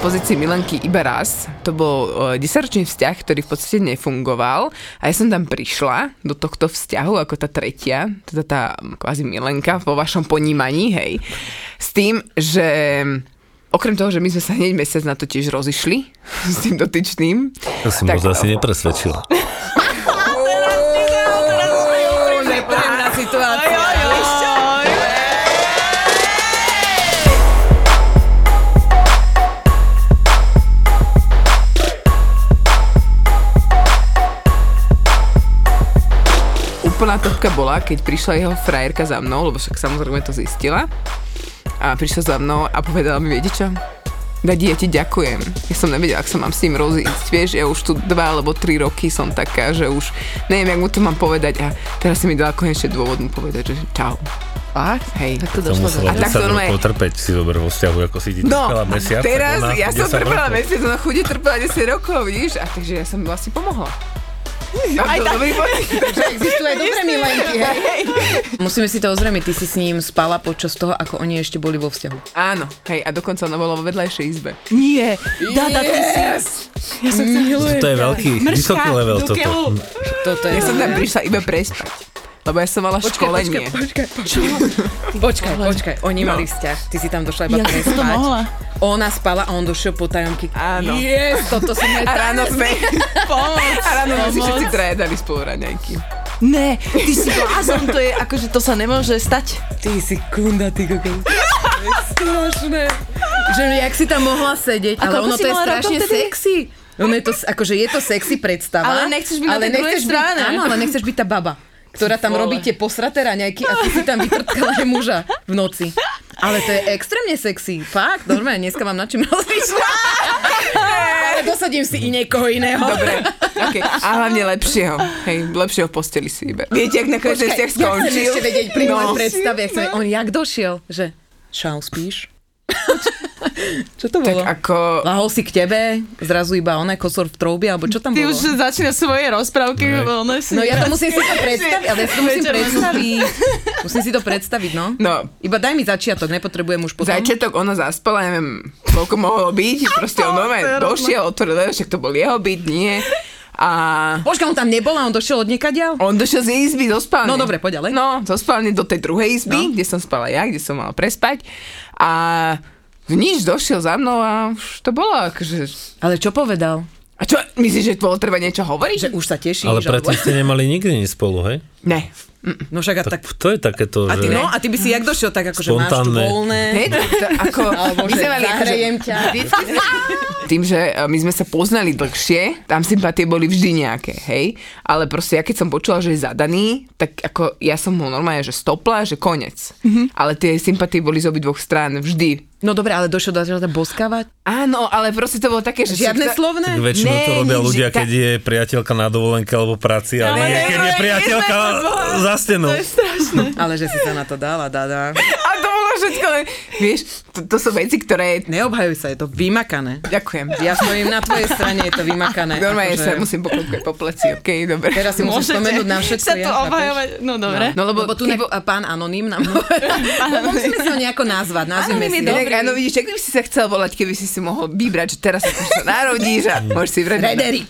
Pozícii Milenky iba raz. To bol uh, 10-ročný vzťah, ktorý v podstate nefungoval. A ja som tam prišla do tohto vzťahu ako tá tretia, teda tá kvázi Milenka vo vašom ponímaní, hej. S tým, že okrem toho, že my sme sa hneď mesiac na to tiež rozišli s tým dotyčným. To si možno asi nepresvedčila. Úplná topka bola, keď prišla jeho frajerka za mnou, lebo však samozrejme to zistila. A prišla za mnou a povedala mi, viete čo? Dadi, ja ti ďakujem. Ja som nevedela, ak sa mám s ním rozísť. Vieš, ja už tu dva alebo tri roky som taká, že už neviem, jak mu to mám povedať a teraz si mi dala konečne dôvod mu povedať, že čau. Fakt? Hej. Tak to To došlo muselo A tak 10 to normálne- rokov trpeť si zober vo vzťahu, ako si ti No, trpela mesiac. teraz ja som 10 trpela rokov. mesiac, ona chudí trpela 10 rokov, vidíš? A takže ja som vlastne pomohla. Aj tak. Dobrý. Takže existujú aj dobré milenky, hej? Musíme si to ozrejmiť, ty si s ním spala počas toho, ako oni ešte boli vo vzťahu. Áno, hej, a dokonca ona bola vo vedľajšej izbe. Nie, Dada, ty si... Ja som To je veľký, vysoký level toto. Toto je... Ja som tam prišla iba prespať. Lebo ja som mala školenie. počkaj, počkaj. Počkaj, počkaj, oni mali vzťah, ty si tam došla iba Jak si to prespať. mohla? Ona spala a on došiel po tajomky. Áno. Yes, toto som A ráno sme, Pomoc. a ráno sme si všetci traja dali spolu raňajky. Ne, ty si blázon, to je akože to sa nemôže stať. Ty si kunda, ty kokos. To je strašné. Že jak si tam mohla sedieť, A ale ono to je strašne sexy. Ono je to, akože je to sexy predstava. Ale nechceš byť na tej druhej strane. Áno, ale nechceš byť tá baba ktorá tam robí tie posraté raňajky a ty si tam vytrtkala aj muža v noci. Ale to je extrémne sexy. Fakt, normálne, dneska mám na čím rozmýšľať. Ale dosadím si i niekoho iného. Dobre, okay. A hlavne lepšieho. Hej, lepšieho v posteli si iba. Viete, ak nakoniec ten vzťah Ja chcem skončil? ešte vedieť pri No. predstave, jak sa, on jak došiel, že čau, spíš? čo to bolo? Ako... Lahol si k tebe, zrazu iba oné kosor v troube, alebo čo tam Ty bolo? už začína svoje rozprávky, Ne. ono si... No ja to musím si to predstaviť, ale ja si to musím predstaviť. Musím si to predstaviť, no. No, Iba daj mi začiatok, nepotrebujem už potom. Začiatok ona zaspala, neviem, koľko mohlo byť. Proste on normálne došiel, otvoril však to bol jeho byt, nie. A Počkaj, on tam nebol a on došiel od niekaďal? on došiel z izby zo spálne. No dobre, poď ďalej. No, zo spálne do tej druhej izby, No. kde som spala ja, kde som mala prespať. A nič, došiel za mnou a už to bolo akože... Ale čo povedal? A čo, myslíš, že bolo treba niečo hovoriť? Že už sa teší? Ale predtým ste nemali nikdy nič spolu, hej? Ne. No však a tak... To je takéto, A ty, že... no, a ty by si jak došiel tak, ako, že máš tu Spontánne. voľné, Hej, to, to, ako, alebo my že mali akože- zahrejem ťa. tým, že e, my sme sa poznali dlhšie, tam sympatie boli vždy nejaké, hej. Ale proste ja keď som počula, že je zadaný, tak ako ja som ho normálne, že stopla, že konec. Mm-hmm. Ale tie sympatie boli z obidvoch strán vždy. No dobre, ale došiel do začať boskávať? Áno, ale proste to bolo také, že... Žiadne sa- slovné? Tak väčšinou to Ne, robia nič, ľudia, že keď je priateľka na dovolenke alebo práci, ale nie, keď je priateľka za stenou. Ale že si sa na to dala, dada. Všetko, len, vieš, to, to sú veci, ktoré... Neobhajuj sa, je to vymakané. Ďakujem. Ja stojím na tvojej strane, je to vymakané. Normálne Akože- sa musím poklopkať po pleci, okej, dobre. Teraz si musím spomenúť na všetko. sa ja, to chápeš? obhajovať, no dobre. No lebo, Lebo tu ne, pán Anonym nám No musíme si ho nejako nazvať, nazvime si. Inak, áno, vidíš, ak by si sa chcel volať, keby si si mohol vybrať, že teraz sa narodíš a môžeš si vybrať. Frederik.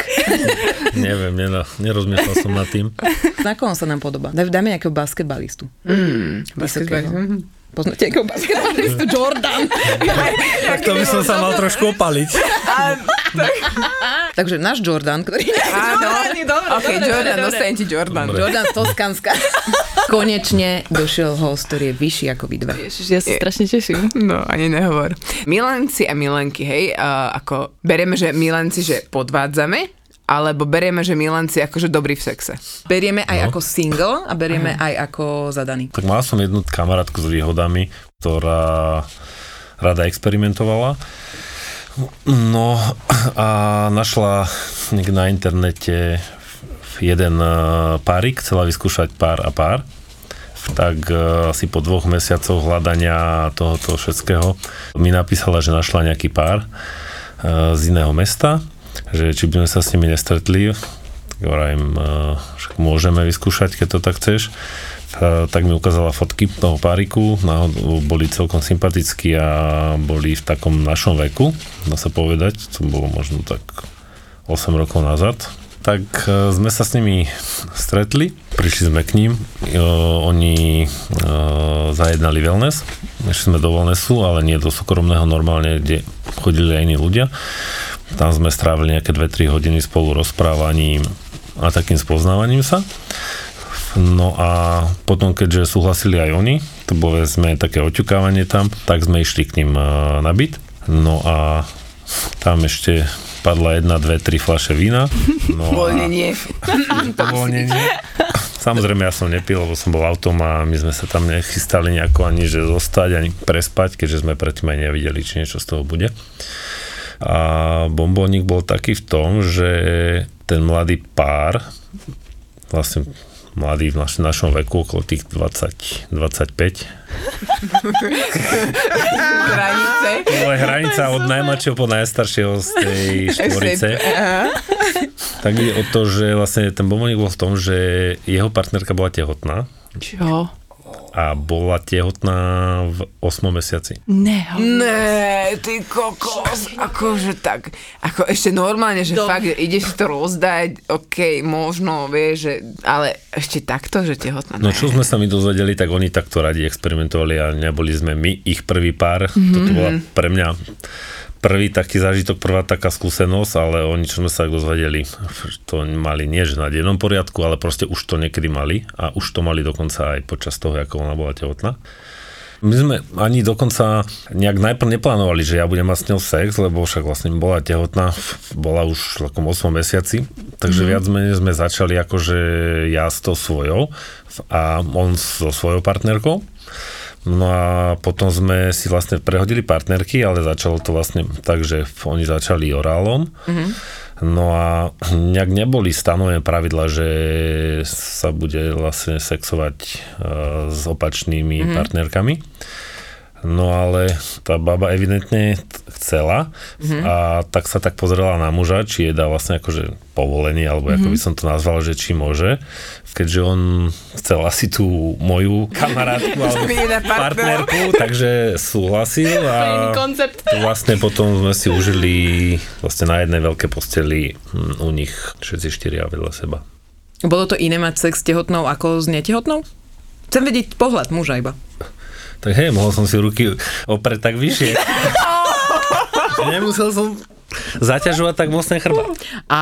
Neviem, nerozmýšľal som nad tým. Na koho sa nám podobá? Dajme nejakého basketbalistu. Basketbal. Poznáte nejakého basketbalistu? Jordan. Tak to by som sa mal trošku opaliť. Takže náš Jordan, ktorý... Áno, dobre, ok, Jordan, dostane ti Jordan. Dobre. Jordan z Toskanska. Konečne došiel host, ktorý je vyšší ako vy dve. Ježiš, ja sa strašne teším. No, ani nehovor. Milenci a milenky, hej, uh, ako bereme, že milenci, že podvádzame alebo berieme, že milenci akože dobrý v sexe. Berieme aj No. ako single a berieme aj ako zadaný. Tak mal som jednu kamarátku s výhodami, ktorá rada experimentovala. No a našla niekde na internete jeden eh, párik, chcela vyskúšať pár a pár. Tak eh, asi po dvoch mesiacoch hľadania tohoto všetkého mi napísala, že našla nejaký pár eh, z iného mesta, že či by sme sa s nimi nestretli. Tak hovorím, eh, však môžeme vyskúšať, keď to tak chceš. Eh, tak mi ukázala fotky toho páriku, náhodou boli celkom sympatickí a boli v takom našom veku, dá sa povedať, to bolo možno tak 8 rokov nazad. Tak eh, sme sa s nimi stretli, prišli sme k ním, oni zajednali wellness, išli sme do wellnessu, ale nie do súkromného normálne, kde chodili aj iní ľudia. Tam sme strávili nejaké 2-3 hodiny spolu rozprávaním a takým spoznávaním sa. No a potom, keďže súhlasili aj oni, to bolo sme také oťukávanie tam, tak sme išli k ním eh, na byt. No a tam ešte padla jedna, dve, tri fľaše vína. No a Uvoľnenie. uvoľnenie. Samozrejme, ja som nepil, lebo som bol autom a my sme sa tam nechystali nejako ani že zostať, ani prespať, keďže sme predtým aj nevideli, či niečo z toho bude. A bombónik bol taký v tom, že ten mladý pár, vlastne mladý v naš, našom veku, okolo tých 20, 25, Hranice. to je hranica od najmladšieho po najstaršieho z tej štvorice. Tak ide o to, že vlastne ten bombónik bol v tom, že jeho partnerka bola tehotná Čo? A bola tehotná v 8 mesiaci. Ne, Ne, ty kokos, akože tak, ako ešte normálne, že fakt, že ideš si to rozdať, ok, možno, vieš, že, ale ešte takto, že tehotná, No ne. čo sme sa my dozvedeli, tak oni takto radi experimentovali a neboli sme my ich prvý pár. Mm-hmm. Toto bola pre mňa prvý taký zážitok, prvá taká skúsenosť, ale oni, čo sme sa tak dozvedeli, to mali nie že na dennom poriadku, ale proste už to niekedy mali a už to mali dokonca aj počas toho, ako ona bola tehotná. My sme ani dokonca nejak najprv neplánovali, že ja budem mať s ňou sex, lebo však vlastne bola tehotná, bola už v takom 8 mesiaci, takže mm-hmm. viac menej sme začali akože ja s tou svojou a on so svojou partnerkou. No a potom sme si vlastne prehodili partnerky, ale začalo to vlastne tak, že oni začali orálom. Mm-hmm. No a nejak neboli stanovené pravidla, že sa bude vlastne sexovať uh, s opačnými mm-hmm. partnerkami. No ale tá baba evidentne chcela mm-hmm. a tak sa tak pozrela na muža, či jej dá vlastne akože povolenie, alebo mm-hmm. ako by som to nazval, že či môže. Keďže on chcel asi tú moju kamarátku alebo partnerku, takže súhlasil a vlastne potom sme si užili vlastne na jednej veľkej posteli hm, u nich všetci štyria vedľa seba. Bolo to iné mať sex s tehotnou ako s netehotnou? Chcem vedieť pohľad muža iba. Tak hej, mohol som si ruky oprieť tak vyššie. Nemusel som zaťažovať tak mocné chrbát. A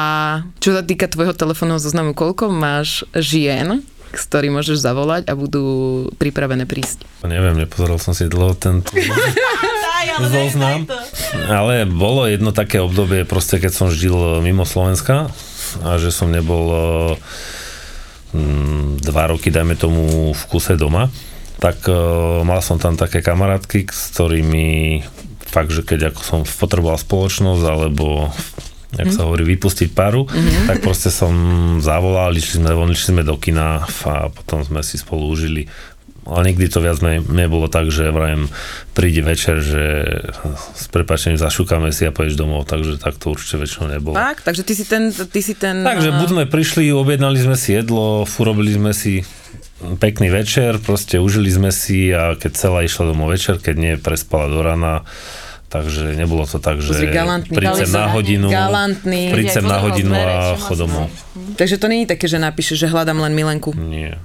čo sa týka tvojho telefónneho zoznamu, koľko máš žien, s ktorým môžeš zavolať a budú pripravené prísť? Neviem, nepozeral som si dlho ten zoznam. Ale bolo jedno také obdobie, proste keď som žil mimo Slovenska a že som nebol eh, mm, dva roky, dajme tomu, v kuse doma, tak eh, mal som tam také kamarátky, s ktorými fakt, že keď ako som potreboval spoločnosť, alebo jak sa hovorí, vypustiť paru, mm-hmm. tak proste som zavolal, išli sme von, išli sme do kina a potom sme si spolu užili ale nikdy to viac menej nebolo tak, že vrajem, príde večer, že s prepačením zašúkame si a pôjdeš domov, takže tak to určite väčšinou nebolo. Tak, takže ty si ten... Ty si ten Takže buď sme prišli, objednali sme si jedlo, urobili sme si pekný večer, proste užili sme si a keď celá išla domov večer, keď nie, prespala do rana, takže nebolo to tak, že Pozri, galantný, prídem na hodinu, galantný. prídem na hodinu a chod som domov. Takže to není také, že napíšeš, že hľadám len milenku. Nie.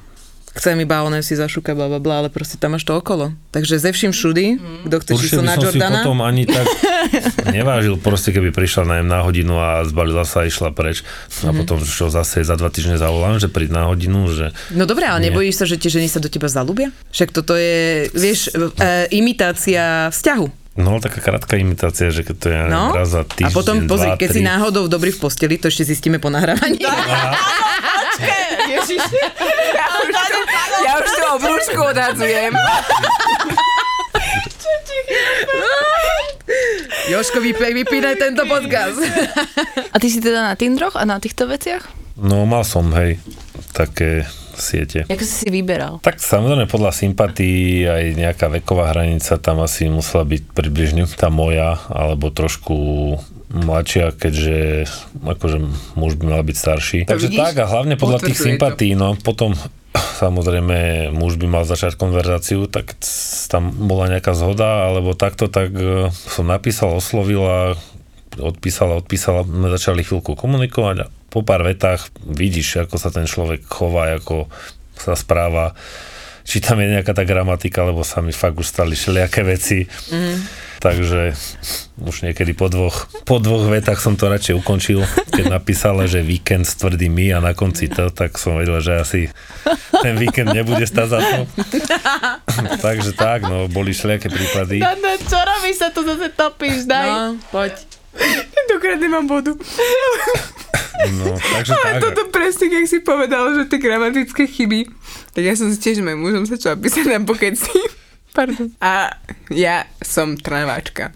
Chcem iba oné si zašúkať, bla, bla, bla, ale proste tam máš to okolo. Takže ze vším všudy, kto chce Určite číslo na som si Jordana. potom ani tak nevážil, proste keby prišla na, na hodinu a zbalila sa a išla preč. A Mhm. potom, čo zase za dva týždne zavolám, že príď na hodinu, že No dobre, ale Nie. nebojíš sa, že tie ženy sa do teba zalúbia? Však toto je, vieš, e, imitácia vzťahu. No, taká krátka imitácia, že keď to je No, raz za a týždeň, potom pozri, dva, keď si tri. náhodou dobrý v posteli, to ešte zistíme po nahrávaní. Tu, ja už tú obrúčku odhadzujem. Joško, vypej, vypínaj tento podcast. A ty si teda na Tindroch a na týchto veciach? No, mal som, hej, také siete. Ako si si vyberal? Tak samozrejme podľa sympatí aj nejaká veková hranica tam asi musela byť približne tá moja, alebo trošku mladšia, keďže akože muž by mal byť starší. Takže vidíš? tak a hlavne podľa tých Potvrdzuje to. sympatí, no potom samozrejme muž by mal začať konverzáciu, tak tam bola nejaká zhoda, alebo takto, tak e, som napísal, oslovil a odpísala, odpísala, sme začali chvíľku komunikovať a po pár vetách vidíš, ako sa ten človek chová, ako sa správa, či tam je nejaká tá gramatika, lebo sa mi fakt už stali všelijaké veci. Mm. Takže už niekedy po dvoch, po dvoch vetách som to radšej ukončil, keď napísala, že víkend s tvrdými a na konci to, tak som vedel, že asi ten víkend nebude stať za to. Takže tak, no, boli všelijaké prípady. no, čo robíš sa tu zase topíš, daj. No, poď. Tentokrát nemám bodu. No, takže Ale tak. toto presne, keď si povedal, že tie gramatické chyby, tak ja som si tiež mojim mužom začala písať na pokeci. Pardon. A ja som trnávačka.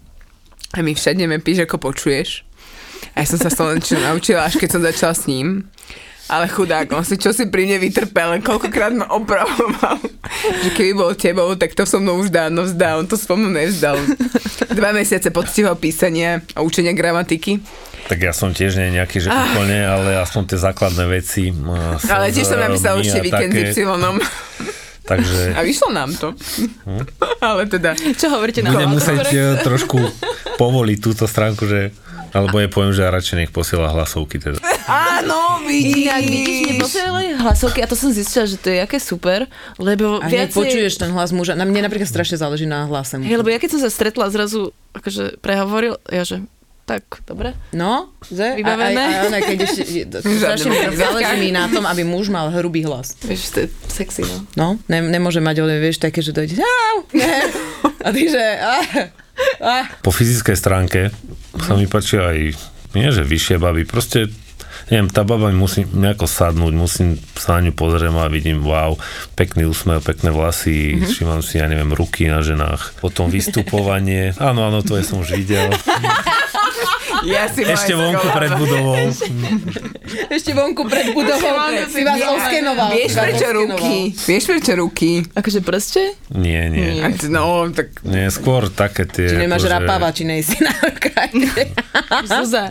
A mi všade mi píš, ako počuješ. A ja som sa slovenčinu naučila, až keď som začala s ním. Ale chudák, on si čo si pri mne vytrpel, koľkokrát ma opravoval. Že keby bol tebou, tak to so mnou už dávno vzdá, on to so mnou nevzdal. Dva mesiace poctivého písania a učenia gramatiky. Tak ja som tiež nie nejaký, že úplne, ale aspoň tie základné veci. uh, Ale tiež som napísala my určite a víkend s také, Y. Takže A vyšlo nám to. Ale teda, Čo hovoríte na budem musieť eh, trošku povoliť túto stránku, že alebo je poviem, že ja radšej nech posiela hlasovky teda. áno, Inak vidíš, vidíš. mne posielali hlasovky a to som zistila, že to je aké super, lebo A viacej... počuješ ten hlas muža. Na mne napríklad strašne záleží na hlase muža. Hej, lebo ja keď som sa stretla zrazu, akože prehovoril, ja že tak, dobre. No, že? Vybavené? A, a, a ona, keď ešte, strašne záleží mi na tom, aby muž mal hrubý hlas. Vieš, to je sexy, no. No, ne, nemôže mať, ale vieš, také, že dojde, a ty, že, ah, ah. Po fyzickej stránke sa mi páči aj, nie že vyššie baby, proste neviem, tá baba mi musí nejako sadnúť, musím sa na ňu pozrieť a vidím, wow, pekný úsmev, pekné vlasy, mm-hmm. všímam si, ja neviem, ruky na ženách, potom vystupovanie, áno, áno, to ja som už videl, Ja si ešte moje vonku skovala. pred budovou, Ešte vonku pred budovou si vás oskenoval. Vieš prečo ruky? Vieš prečo ruky? Akože prste? nie, nie, t- No, tak nie, skôr také tie, Či nemáš akože- rapava, či nejsi na krajine. Zuza.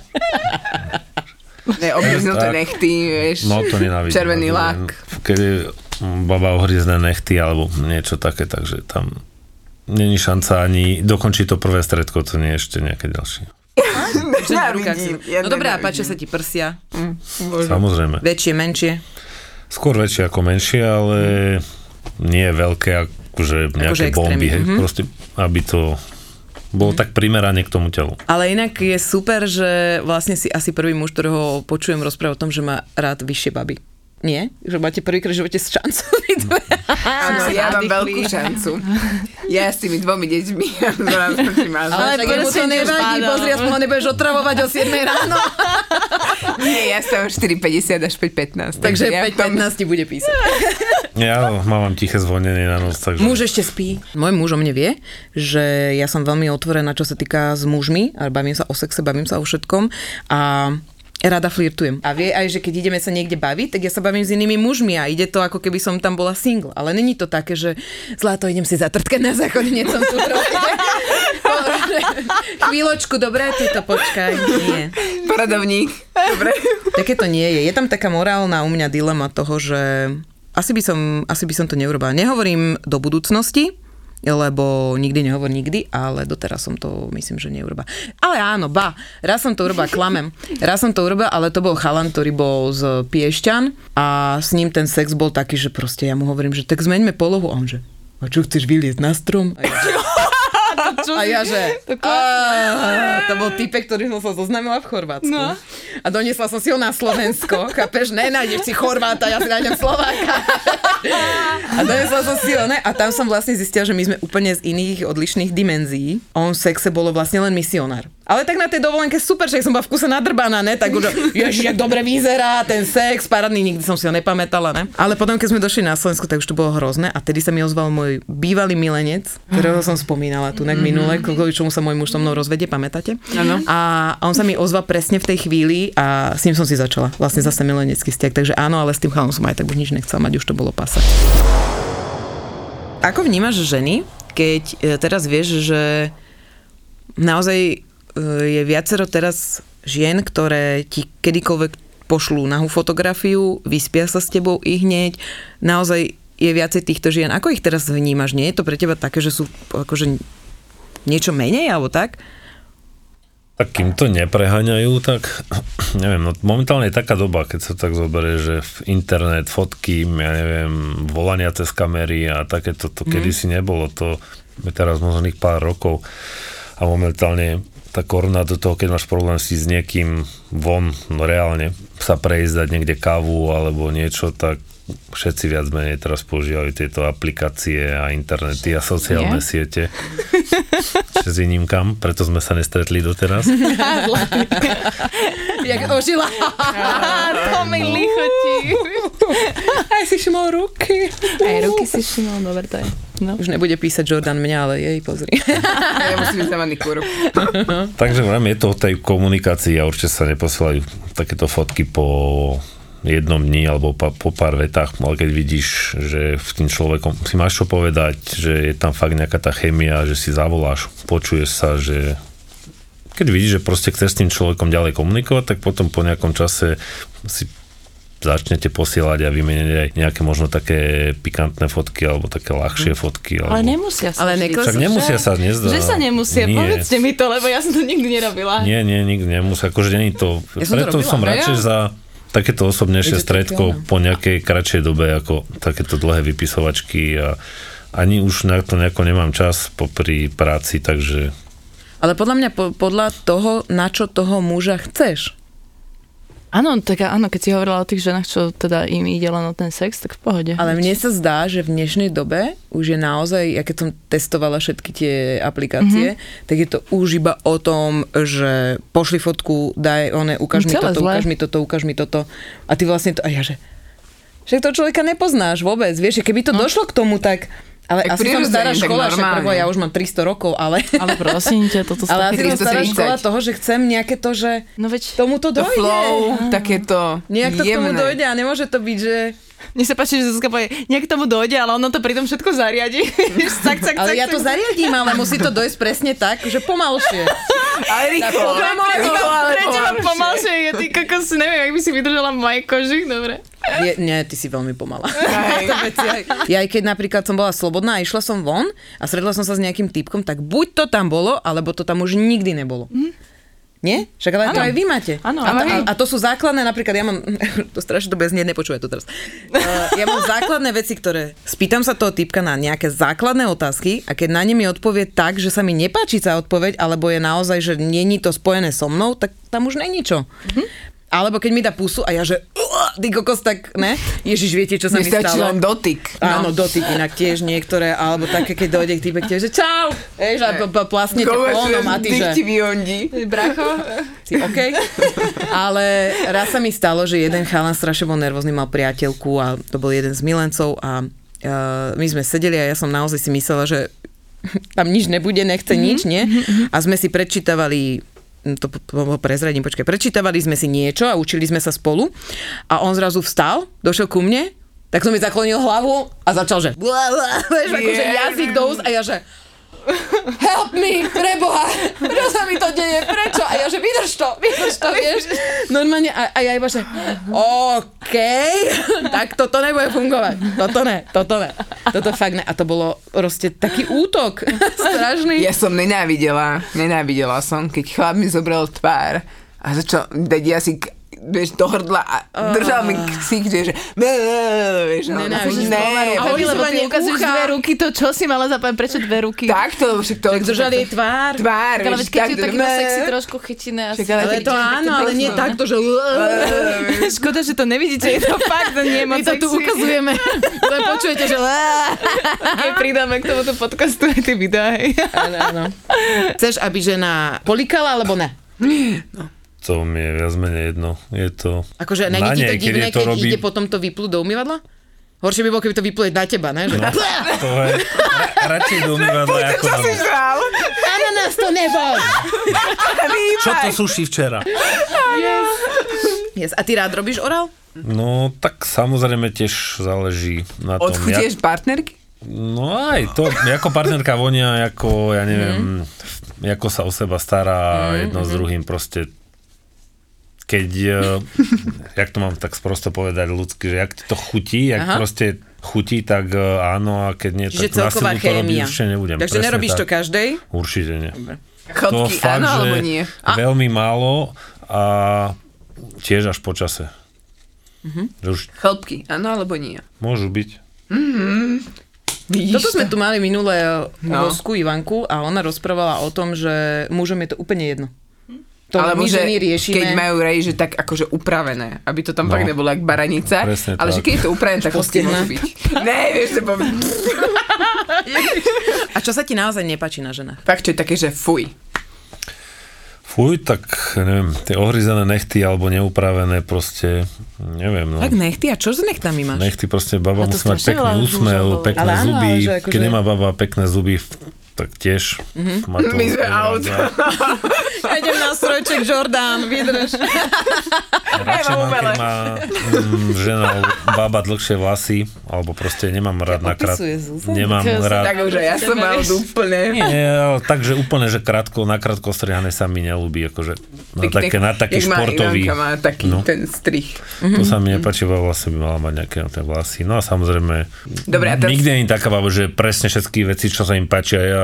ne, obriznuté nechty, vieš. No to nenávidím. Červený lak. Keď je baba ohryzne nechty alebo niečo také, takže tam není šanca ani dokončiť to prvé stredko, to nie je ešte nejaké ďalšie. Nenávidím, ja No dobré, a páčia sa ti prsia? Samozrejme. Väčšie, menšie? Skôr väčšie ako menšie, ale nie veľké, akože nejaké extrémne, bomby, hej, mhm. proste, aby to bolo tak primerane k tomu telu. Ale inak je super, že vlastne si asi prvý muž, ktorého počujem rozprávať o tom, že má rád vyššie baby. Nie? Že máte prvýkrát v živote s šancou dve. Áno, ja mám veľkú šancu. Ja s tými dvomi deťmi. Ale to že nevadí, pozri, aspoň ho nebudeš otravovať o 7 ráno. Nie, ja som 4,50 až 5,15. Takže ja v tom- 5.15 ti bude písať. Ja mám tiché zvonenie na noc, takže... Muž ešte spí. Môj muž o mne vie, že ja som veľmi otvorená, čo sa týka s mužmi, ale bavím sa o sexe, bavím sa o všetkom a rada flirtujem. A vie aj, že keď ideme sa niekde baviť, tak ja sa bavím s inými mužmi a ide to ako keby som tam bola single. Ale není to také, že zlato, idem si zatrtkať na záchode, hneď som tu. Chvíľočku, dobré, ty to počkaj. Nie. Poradovník. Dobre. Také to nie je. Je tam taká morálna u mňa dilema toho, že asi by som, asi by som to neurobila. Nehovorím do budúcnosti, lebo nikdy nehovor nikdy, ale doteraz som to myslím, že neurobila. Ale áno, ba, raz som to urobila, klamem. Raz som to urobila, ale to bol chalan, ktorý bol z Piešťan a s ním ten sex bol taký, že proste ja mu hovorím, že tak zmeňme polohu a on že a čo chceš vyliezť na strom? A ja, a ja, že a, to bol typek, ktorý som sa zoznámila v Chorvátsku. No. A doniesla som si ho na Slovensko, chápeš, nenájdeš si Chorváta, ja si nájdem Slováka. A doniesla som si ho, ne? A tam som vlastne zistila, že my sme úplne z iných odlišných dimenzií. On v sexe bolo vlastne len misionár. Ale tak na tej dovolenke super, že som bola v kuse nadrbaná, ne? Tak už, ježiš, jak dobre vyzerá, ten sex, parádny, nikdy som si ho nepamätala, ne? Ale potom, keď sme došli na Slovensku, tak už to bolo hrozné a tedy sa mi ozval môj bývalý milenec, ktorého som spomínala tu mm-hmm. minule, kvôli čomu sa môj muž so mnou rozvedie, pamätáte? Áno. A on sa mi ozval presne v tej chvíli a s ním som si začala. Vlastne zase milenecký vzťah. Takže áno, ale s tým chalom som aj tak už nič nechcela mať, už to bolo pasa. Ako vnímaš ženy, keď e, teraz vieš, že naozaj je viacero teraz žien, ktoré ti kedykoľvek pošlú nahú fotografiu, vyspia sa s tebou i hneď. Naozaj je viacej týchto žien. Ako ich teraz vnímaš? Nie je to pre teba také, že sú akože niečo menej alebo tak? Tak kým to nepreháňajú, tak neviem, no momentálne je taká doba, keď sa tak zoberie, že v internet, fotky, ja neviem, volania cez kamery a takéto, to mm. kedysi nebolo, to je teraz možných pár rokov a momentálne tá koruna do toho, keď máš problém si s niekým von, no reálne sa prejsť dať niekde kávu alebo niečo, tak všetci viac menej teraz používajú tieto aplikácie a internety a sociálne Nie? siete. S výnimkám, preto sme sa nestretli doteraz. Jak ožila. to mi lichotí. Aj si šimol ruky. Aj ruky si šimol, dobre to je. No. Už nebude písať Jordan mňa, ale jej, pozri. ja musím ísť na manikúru. Takže je to o tej komunikácii a určite sa neposielajú takéto fotky po jednom dni alebo pa, po pár vetách, ale keď vidíš, že v tým človekom si máš čo povedať, že je tam fakt nejaká tá chemia, že si zavoláš, počuješ sa, že keď vidíš, že proste chceš s tým človekom ďalej komunikovať, tak potom po nejakom čase si začnete posielať a vymeniať aj nejaké možno také pikantné fotky alebo také ľahšie fotky. Alebo... Ale nemusia sa. Ale nekos... Však nemusia sa, nezdá. Že sa nemusia, Nie. povedzte mi to, lebo ja som to nikdy nerobila. Nie, nie, nikdy nemusia. Akože není to... Ja som to robila, som no radšej ja. za takéto osobnejšie stredko po nejakej kratšej dobe ako takéto dlhé vypisovačky a ani už na to nejako nemám čas popri práci, takže Ale podľa mňa po, podľa toho, na čo toho muža chceš. Áno, tak áno, keď si hovorila o tých ženách, čo teda im ide len o ten sex, tak v pohode. Ale mne sa zdá, že v dnešnej dobe už je naozaj, ja keď som testovala všetky tie aplikácie, mm-hmm. tak je to už iba o tom, že pošli fotku, daj, one, ukáž mi Celé toto, zlé. ukáž mi toto, ukáž mi toto. A ty vlastne to, a ja že, že toho človeka nepoznáš vôbec, vieš, keby to No. došlo k tomu, tak ale Tak asi som stará škola, však normálne. prebo ja už mám 300 rokov, ale... Ale prosím ťa, toto Ale asi som stará 330. škola toho, že chcem nejaké to, že No veď, tomu to To dojde. flow, takéto Nejak to k tomu jemné. dojde a nemôže to byť, že... mne sa páči, že Zuzka povie, nejak tomu dojde, ale ono to pritom všetko zariadi. cak, cak, Ale cak, ja to zariadím, ale musí to dojsť presne tak, že pomalšie. Ale rýchlo. Pre teba pomalšie. je, ty kokos, neviem, jak by si vydržala v mojej koži, dobre. Je, nie, ty si veľmi pomalá. Ja aj keď napríklad som bola slobodná a išla som von a stretla som sa s nejakým typkom, tak buď to tam bolo, alebo to tam už nikdy nebolo. Nie? Však ale to aj vy máte. Áno, a, a, a to sú základné, napríklad ja mám, to strašne to bez nie, nepočuje to teraz. Uh, ja mám základné veci, ktoré, spýtam sa toho typka na nejaké základné otázky a keď na ne mi odpovie tak, že sa mi nepáči sa odpoveď, alebo je naozaj, že není to spojené so mnou, tak tam už není čo. Alebo keď mi dá pusu a ja že, "Uá, ty kokos, tak ne? Ježiš, viete, čo sa mi stalo? len dotyk. Áno, dotyk inak tiež niektoré, alebo také, keď dojde k týpe, tiež, že čau, vieš, a plasne ťa kolónom a ty, že ti vyondí. Bracho? si OK. Ale raz sa mi stalo, že jeden chalan strašne bol nervózny, mal priateľku a to bol jeden z milencov a uh, my sme sedeli a ja som naozaj si myslela, že tam nič nebude, nechce mm-hmm. nič, nie? A sme si prečítavali to prezradím, počkaj, prečítavali sme si niečo a učili sme sa spolu a on zrazu vstal, došiel ku mne, tak som mi zaklonil hlavu a začal, že blá, blá, vieš, akože jazyk do úst a ja, že help me, preboha, prečo sa mi to deje, prečo? A ja, že vydrž to, vydrž to, vieš. Normálne, a, a ja iba, že OK, tak toto nebude fungovať. Toto ne, toto ne. Toto fakt ne. A to bolo proste taký útok. Strašný. Ja som nenávidela, nenávidela som, keď chlap mi zobral tvár a začal dať jazyk vieš, do hrdla a držal mi ksík, že, vieš, a ona, Nenávidím ne, pomaru. A oni, lebo ty ukazuješ dve ruky, to čo si mala zapojiť, prečo dve ruky? takto, však to... Tak držali jej tvár. Tvár, Tak, ale vieš, veď keď ju tak ne. sexy trošku chytine asi. Ale to áno, ale nie takto, že... Škoda, že to nevidíte, je to fakt nie My moc to tu ukazujeme. Len počujete, že... Keď pridáme k tomuto podcastu aj tie videá, hej. Áno, áno. Chceš, aby žena polikala, alebo ne? To mi je viac menej jedno. Je to... Akože Na to nej, keď divné, je to keď robí- ide potom to vyplúť do umývadla? Horšie by bolo, keby to vypluje na teba, ne? Že... To je ra- radšej do umývadla ako na mňa. Žal, Ananás to nebol! Čo to suší včera? Yes. A ty rád robíš orál? No, tak samozrejme tiež záleží na tom. odchutieš partnerky? No aj to, ako partnerka vonia, ako, ja neviem, mm. ako sa o seba stará mm, jedno mm. s druhým, proste keď, eh, jak to mám tak sprosto povedať ľudsky, že jak ti to chutí, jak Aha. proste chutí, tak eh, áno, a keď nie, Čiže tak na silu to robiť chémia. určite nebudem. Takže Presne nerobíš tak. to každej? Určite nie. Chlopky, áno alebo nie? veľmi málo a tiež až po čase. Mm-hmm. Že už Chlopky, áno alebo nie? môžu byť. Vidíš Toto sme tu mali minulé No. hostku Ivanku a ona rozprávala o tom, že mužom je to úplne jedno. To Alebo my že ženy riešime. keď majú rej, že tak akože upravené, aby to tam No. fakt nebolo jak baranica, Presne ale že tak. keď je to upravené, tak hostie môžu byť. Ne, vieš, to poviem. A čo sa ti naozaj nepáči na ženách? Fakt, čo je také, že fuj. Fuj, tak neviem, tie ohryzané nechty alebo neupravené proste, neviem, no. Tak nechty, a čo s nechtami máš? Nechty proste, baba musí mať pekný úsmev, pekné Ale áno, zuby. ale že akože- Keď nemá baba pekné zuby, tak tiež Mhm. ma to My sme out. Ja idem na strojček Jordan, vydrž. Radšej mám, keď má mm, žena baba dlhšie vlasy, alebo proste nemám rád na krát. Zuzana. Nemám sa rád. Tak už ja som mal úplne. Nie, takže úplne, že krátko, na krátko strihané sa mi nelúbi, akože na také, na taký športový. Má taký No. ten strich. To sa mi nepáči, lebo vlastne by mala mať nejaké tie vlasy. No a samozrejme, Dobre, a teraz- nikdy nie je taká baba, že presne všetky veci, čo sa im páčia, ja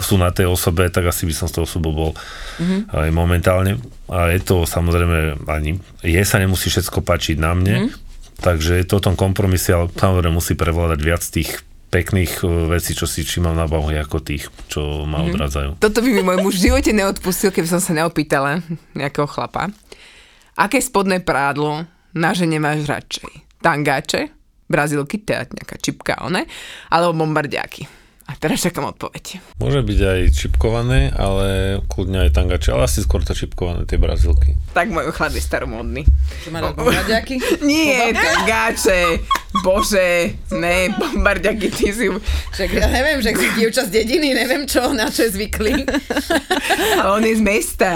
sú na tej osobe, tak asi by som s tou osobou bol mm-hmm. aj momentálne. A je to samozrejme ani, je sa nemusí všetko páčiť na mne, mm-hmm. takže je to o tom kompromise, ale samozrejme musí prevládať viac tých pekných eh, vecí, čo si všímam na bahu, ako tých, čo ma mm-hmm. Toto by mi môj muž v živote neodpustil, keby som sa neopýtala nejakého chlapa. Aké spodné prádlo na žene máš radšej? Tangáče, brazilky, teda nejaká čipka, one, alebo bombardiáky? A teraz čakám odpoveď. Môže byť aj čipkované, ale kľudne aj tangače, ale asi skôr to čipkované, tie brazilky. Tak môj chlad je staromódny. Čo má rád bombardiaky? Nie, tangáče, bože, ne, bombardiaky, ty si... Však ja neviem, že si dievča z dediny, neviem čo, na čo je zvyklý. Ale on je z mesta.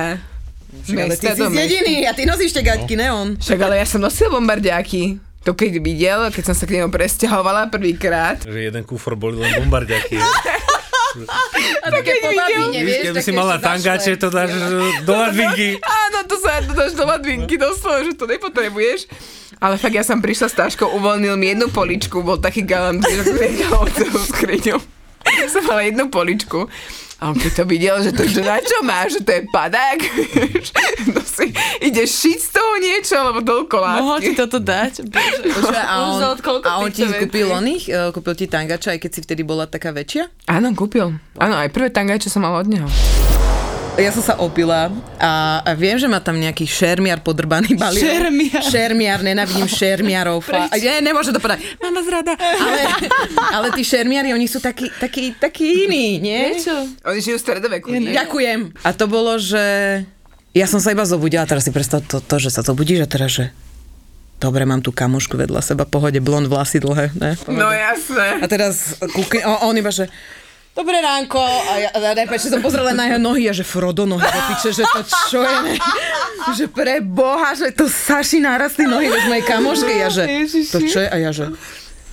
Z Ale ty si z dediny a ty nosíš tie gaťky, ne on. Však ale ja som nosil bombardiaky. To keď videl, keď som sa k nemu presťahovala prvýkrát. Že jeden kufor boli len bombardiaky. A také po babine, vieš, Keby také si mala tangače, to dáš do ladvinky. Áno, to sa to dáš do ladvinky, doslova, že to nepotrebuješ. Ale fakt ja som prišla s táškou, uvoľnil mi jednu poličku, bol taký galant, že celú skriňu. Som mala jednu poličku. A on keď to videl, že to že na čo má, že to je padák, to si ideš šiť z toho niečo, alebo toľko Mohol ti lásky. toto dať? Bože. Počkaj, a on, a on ti kúpil oných, eh, kúpil ti tangača, aj keď si vtedy bola taká väčšia? Áno, kúpil. Áno, aj prvé tangače som mala od neho. Ja som sa opila a, a viem, že má tam nejaký šermiar podrbaný balier. Šermiar. Šermiar, nenávidím šermiarov. Fa- nie, nemôžem to povedať. Mám vás rada. Ale, ale tí šermiari, oni sú takí, takí, takí iní, nie? Prečo? Oni žijú v stredoveku. nie? Ďakujem. A to bolo, že ja som sa iba zobudila, teraz si predstav to, to že sa zobudíš a teraz, že dobre, mám tu kamošku vedľa seba, pohode, blond, vlasy dlhé, ne? Pohode. No jasné. A teraz kúkne, on, on iba, že Dobré ránko. A ja, a najprv som pozrela na jeho nohy a že Frodo nohy do piče, že to čo je, ne? Že pre Boha, že to Saši narastli nohy, veď mojej kamoške. Ja, že to čo je? A ja, že,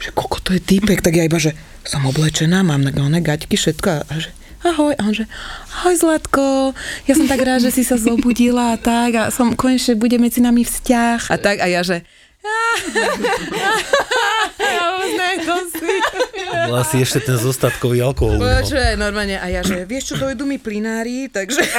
že koľko to je týpek? Tak ja iba, že som oblečená, mám na one gaťky, všetko. A že ahoj. A on že, ahoj Zlatko, ja som tak rád, že si sa zobudila a tak a som konečne bude medzi nami vzťah. A tak a ja, že. Bola si ešte ten zostatkový alkohol. no. Počuj, normálne. A ja, že vieš čo, dojdu mi plinári, takže...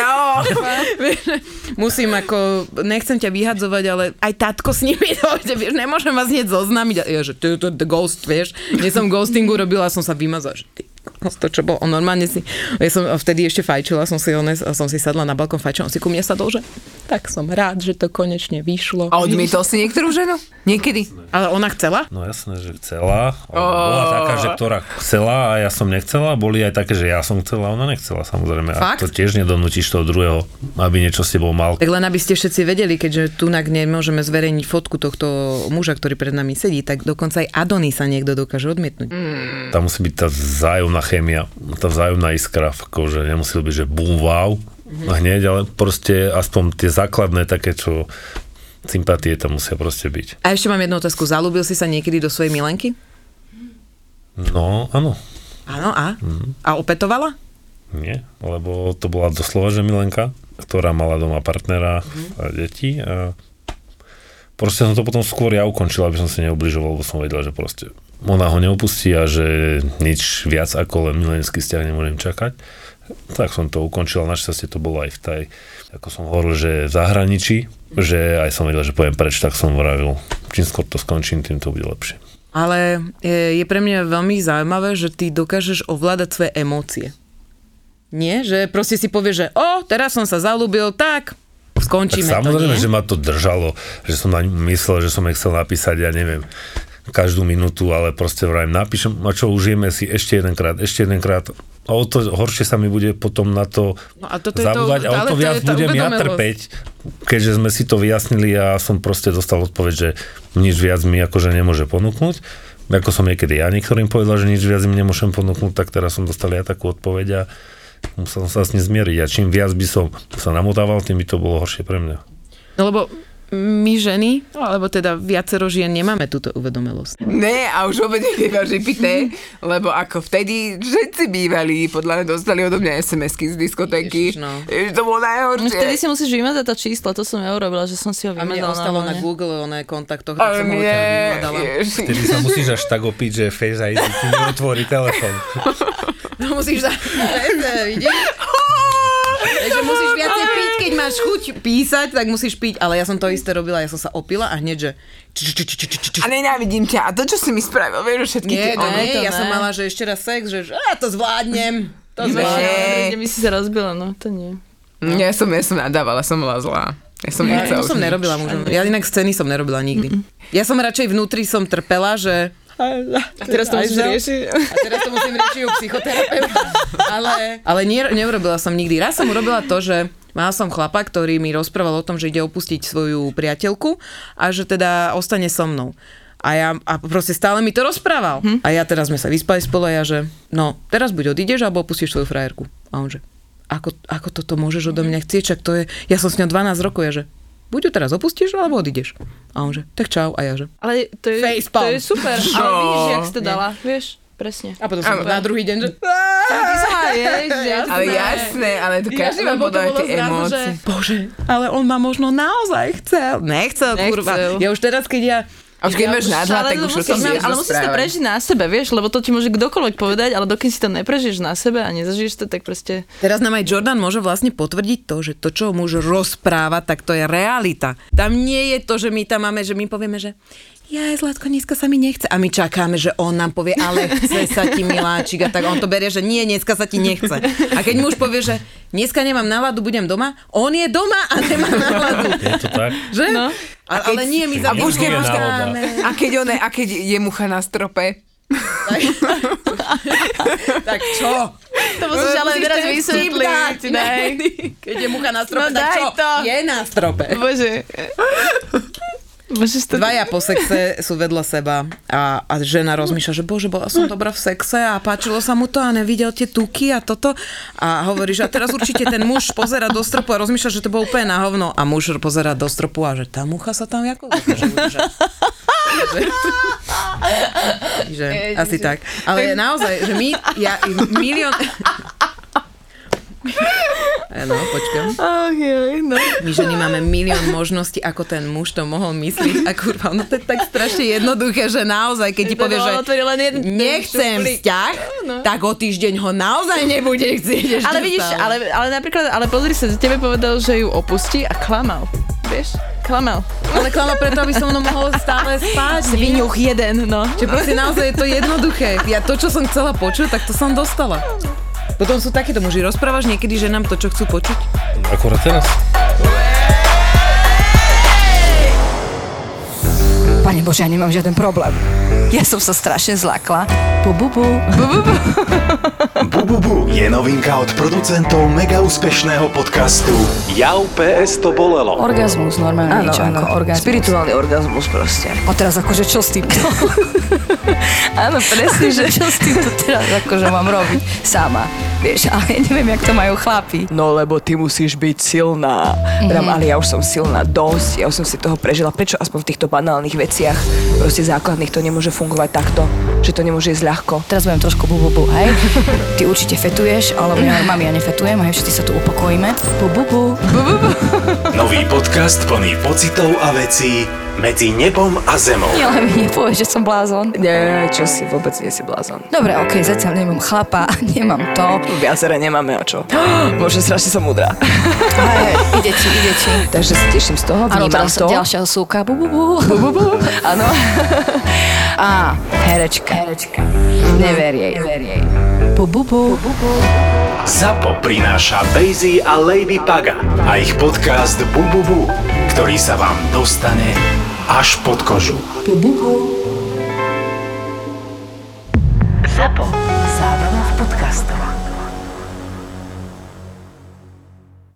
Musím ako, nechcem ťa vyhadzovať, ale aj tatko s nimi dojde, vieš, nemôžem vás hneď zoznámiť. A ja, že to je to the ghost, vieš. Nie som ghostingu robila, som sa vymazala, že ty, to čo bol, on normálne si, ja som vtedy ešte fajčila, som si, ones, som si sadla na balkón, fajčila, on si ku mne sadol, že tak som rád, že to konečne vyšlo. A odmietol si niektorú ženu? Niekedy? Ale ona chcela? No jasné, že chcela. Bola taká, že ktorá chcela a ja som nechcela. Boli aj také, že ja som chcela a ona nechcela samozrejme. A Fakt? to tiež nedonútiš toho druhého, aby niečo s tebou mal. Tak len aby ste všetci vedeli, keďže tu nemôžeme zverejniť fotku tohto muža, ktorý pred nami sedí, tak dokonca aj Adony sa niekto dokáže odmietnúť. Mm. Tam musí byť tá vzájomná chémia, tá vzájomná iskra, akože nemusí byť, že bum, wow, a hneď, ale proste aspoň tie základné také, čo sympatie tam musia proste byť. A ešte mám jednu otázku. Zalúbil si sa niekedy do svojej milenky? No, áno, Áno, a? A opetovala? nie, lebo to bola doslova, že Milenka, ktorá mala doma partnera a deti a proste som to potom skôr ja ukončil, aby som si neubližoval, lebo som vedel, že proste ona ho neopustí a že nič viac ako len milenský vzťah nemôžem čakať. Tak som to ukončil, našťastie to bolo aj v tej, ako som hovoril, že v zahraničí, že aj som vedel, že poviem preč, tak som vravil, čím skôr to skončím, tým to bude lepšie. Ale je, je pre mňa veľmi zaujímavé, že ty dokážeš ovládať svoje emócie. Nie? Že proste si povieš, že o, teraz som sa zalúbil, tak Tak skončíme samozrejme, to, nie? že ma to držalo, že som na myslel, že som jej chcel napísať, ja neviem, každú minútu, ale proste vrajím, napíšem, a čo, užijeme si ešte jedenkrát, ešte jedenkrát. A o to horšie sa mi bude potom na to No a toto je to- zabúdať a o to to viac tá budem ja trpeť, keďže sme si to vyjasnili a som proste dostal odpoveď, že nič viac mi akože nemôže ponúknuť. Ako som niekedy ja niektorým povedal, že nič viac im nemôžem ponúknuť, tak teraz som dostal ja takú odpoveď a musel som sa s ním zmieriť. A čím viac by som sa namotával, tým by to bolo horšie pre mňa. No lebo my ženy, alebo teda viacero žien nemáme túto uvedomelosť. Ne, a už vôbec nebýva žipité, lebo ako vtedy všetci bývali, podľa mňa dostali odo mňa SMS-ky z diskotéky. Ježiš, no. Ježiš, to bolo No, najhoršie. Vtedy si musíš vymazať to číslo, to som ja urobila, že som si ho A mne vymazala. ostalo na. Google oné kontaktoch, tak som ho odtiaľ vyhľadala. ježiš. Vtedy sa musíš až tak opiť, že Face ID ti neotvorí telefon. No musíš za... Vidíš? Takže musíš viacej piť, keď máš chuť písať, tak musíš piť. Ale ja som to isté robila, ja som sa opila a hneď, že... A nenávidím ťa. A to, čo si mi spravil, vieš, všetky Nie, tie... nie, ja som ne. mala, že ešte raz sex, že a to zvládnem. To zvládnem. Kde by si sa rozbila, no to nie. Ja som, ja som nadávala, som bola zlá. Ja som Ja, to som nič. nerobila mužom. Ja inak scény som nerobila nikdy. Ja som radšej vnútri som trpela, že A teraz to musíš riešiť. A teraz to musím riešiť u psychoterapeuta. Ale, ale nie, neurobila som nikdy. Raz som urobila to, že mala som chlapa, ktorý mi rozprával o tom, že ide opustiť svoju priateľku a že teda ostane so mnou. A ja a proste stále mi to rozprával. Hm. A ja teraz sme sa vyspali spolu a ja, že no, teraz buď odídeš, alebo opustíš svoju frajerku. A on že, ako, ako toto môžeš odo mňa chcieť, čak to je, ja som s ňou 12 rokov, ja že, buď ju teraz opustíš, alebo odídeš. A on že, tak čau. A ja že, Ale to je, Facepalm. to je super. Ale vidíš, jak si to dala, vieš? Presne. a potom som na druhý deň, že, Ale jasné, ale to každý podľa bolo tie emócie. Že, bože, ale on ma možno naozaj chcel. Nechcel, kurva. Ja už teraz, keď ja... A keď máš nadhľad, tak už musíš, ale musíš to prežiť na sebe, vieš, lebo to ti môže kdokoľvek povedať, ale dokým si to neprežiješ na sebe a nezažiješ to, tak proste... Teraz nám aj Jordan môže vlastne potvrdiť to, že to, čo muž rozpráva, tak to je realita. Tam nie je to, že my tam máme, že my povieme, že ja Zlatko, dneska sa mi nechce. A my čakáme, že on nám povie, ale chce sa ti miláčik a tak on to berie, že nie, dneska sa ti nechce. A keď muž povie, že dneska nemám náladu, budem doma, on je doma a nemá náladu. Je to tak? Že? No. A, ale nie, my za A keď, one, a keď je mucha na strope? Tak čo? To musíš ale Musíš teraz vysvetliť. ne? Keď je mucha na strope, No tak daj čo? to. Je na strope. Bože. To... Dvaja po sexe sú vedľa seba a, a žena rozmýšľa, že bože, bola som dobrá v sexe a páčilo sa mu to a nevidel tie tuky a toto. A hovorí, že a teraz určite ten muž pozera do stropu a rozmýšľa, že to bolo úplne na hovno. A muž pozera do stropu a že tá mucha sa tam ako že, že, asi tak. Ale naozaj, že my, ja milión... Áno, počkam. Ach, joj, no. My ženy máme milión možností, ako ten muž to mohol myslieť. A kurva, no to je tak strašne jednoduché, že naozaj, keď ti povie, že nechcem vzťah, tak o týždeň ho naozaj nebude chcieť Ale vidíš, ale, ale napríklad, ale pozri sa, tebe povedal, že ju opustí a klamal. Vieš? Klamal. ale klama preto, aby som mnou mohol stále spať. nie? Svinuch jeden, no. Čiže proste naozaj je to jednoduché. Ja to, čo som chcela počuť, tak to som dostala. Potom sú takéto muži. Rozprávaš niekedy ženám to, čo chcú počuť? Akorát teraz. Pane Bože, ja nemám žiaden problém. Ja som sa strašne zlakla. Bu, bu, bu. Bububu je novinka od producentov mega úspešného podcastu Jau PS to bolelo. Orgazmus, normálne Áno, niečo áno. ako orgazmus. Spirituálny orgazmus proste. A teraz akože čo s týmto? Áno, presne, že čo s týmto teraz akože mám robiť sama. Vieš, ale ja neviem, jak to majú chlapi. No lebo ty musíš byť silná. Mm-hmm. ale ja už som silná dosť, ja už som si toho prežila. Prečo aspoň v týchto banálnych veciach, proste základných, to nemôže fungovať takto, že to nemôže ísť ľahko. Teraz budem trošku bu, bu, bu, hej? Ty určite fetuješ, ale ja, mami, ja nefetujem, hej, všetci sa tu upokojíme. Bu, bu, bu. Nový podcast plný pocitov a vecí medzi nebom a zemou. Ja len mi nepovieš, že som blázon. Nie, čo si, vôbec nie si blázon. Dobre, okej, zatiaľ nemám chlapa, nemám to. Viacere nemáme o čo. Bože, strašne som múdra. Hej, ide ti, ide ti. Takže sa teším z toho, Áno, vnímam to. ďalšia súka. Bu, bu, bu. Bu, bu, bu. Áno. Á, herečka. Herečka. Never jej. Never jej. Bu, bu, bu. ZAPO prináša Bazy a Lady Paga a ich podcast Bububu, ktorý sa vám dostane až pod kožu. Zábava v podcastovách.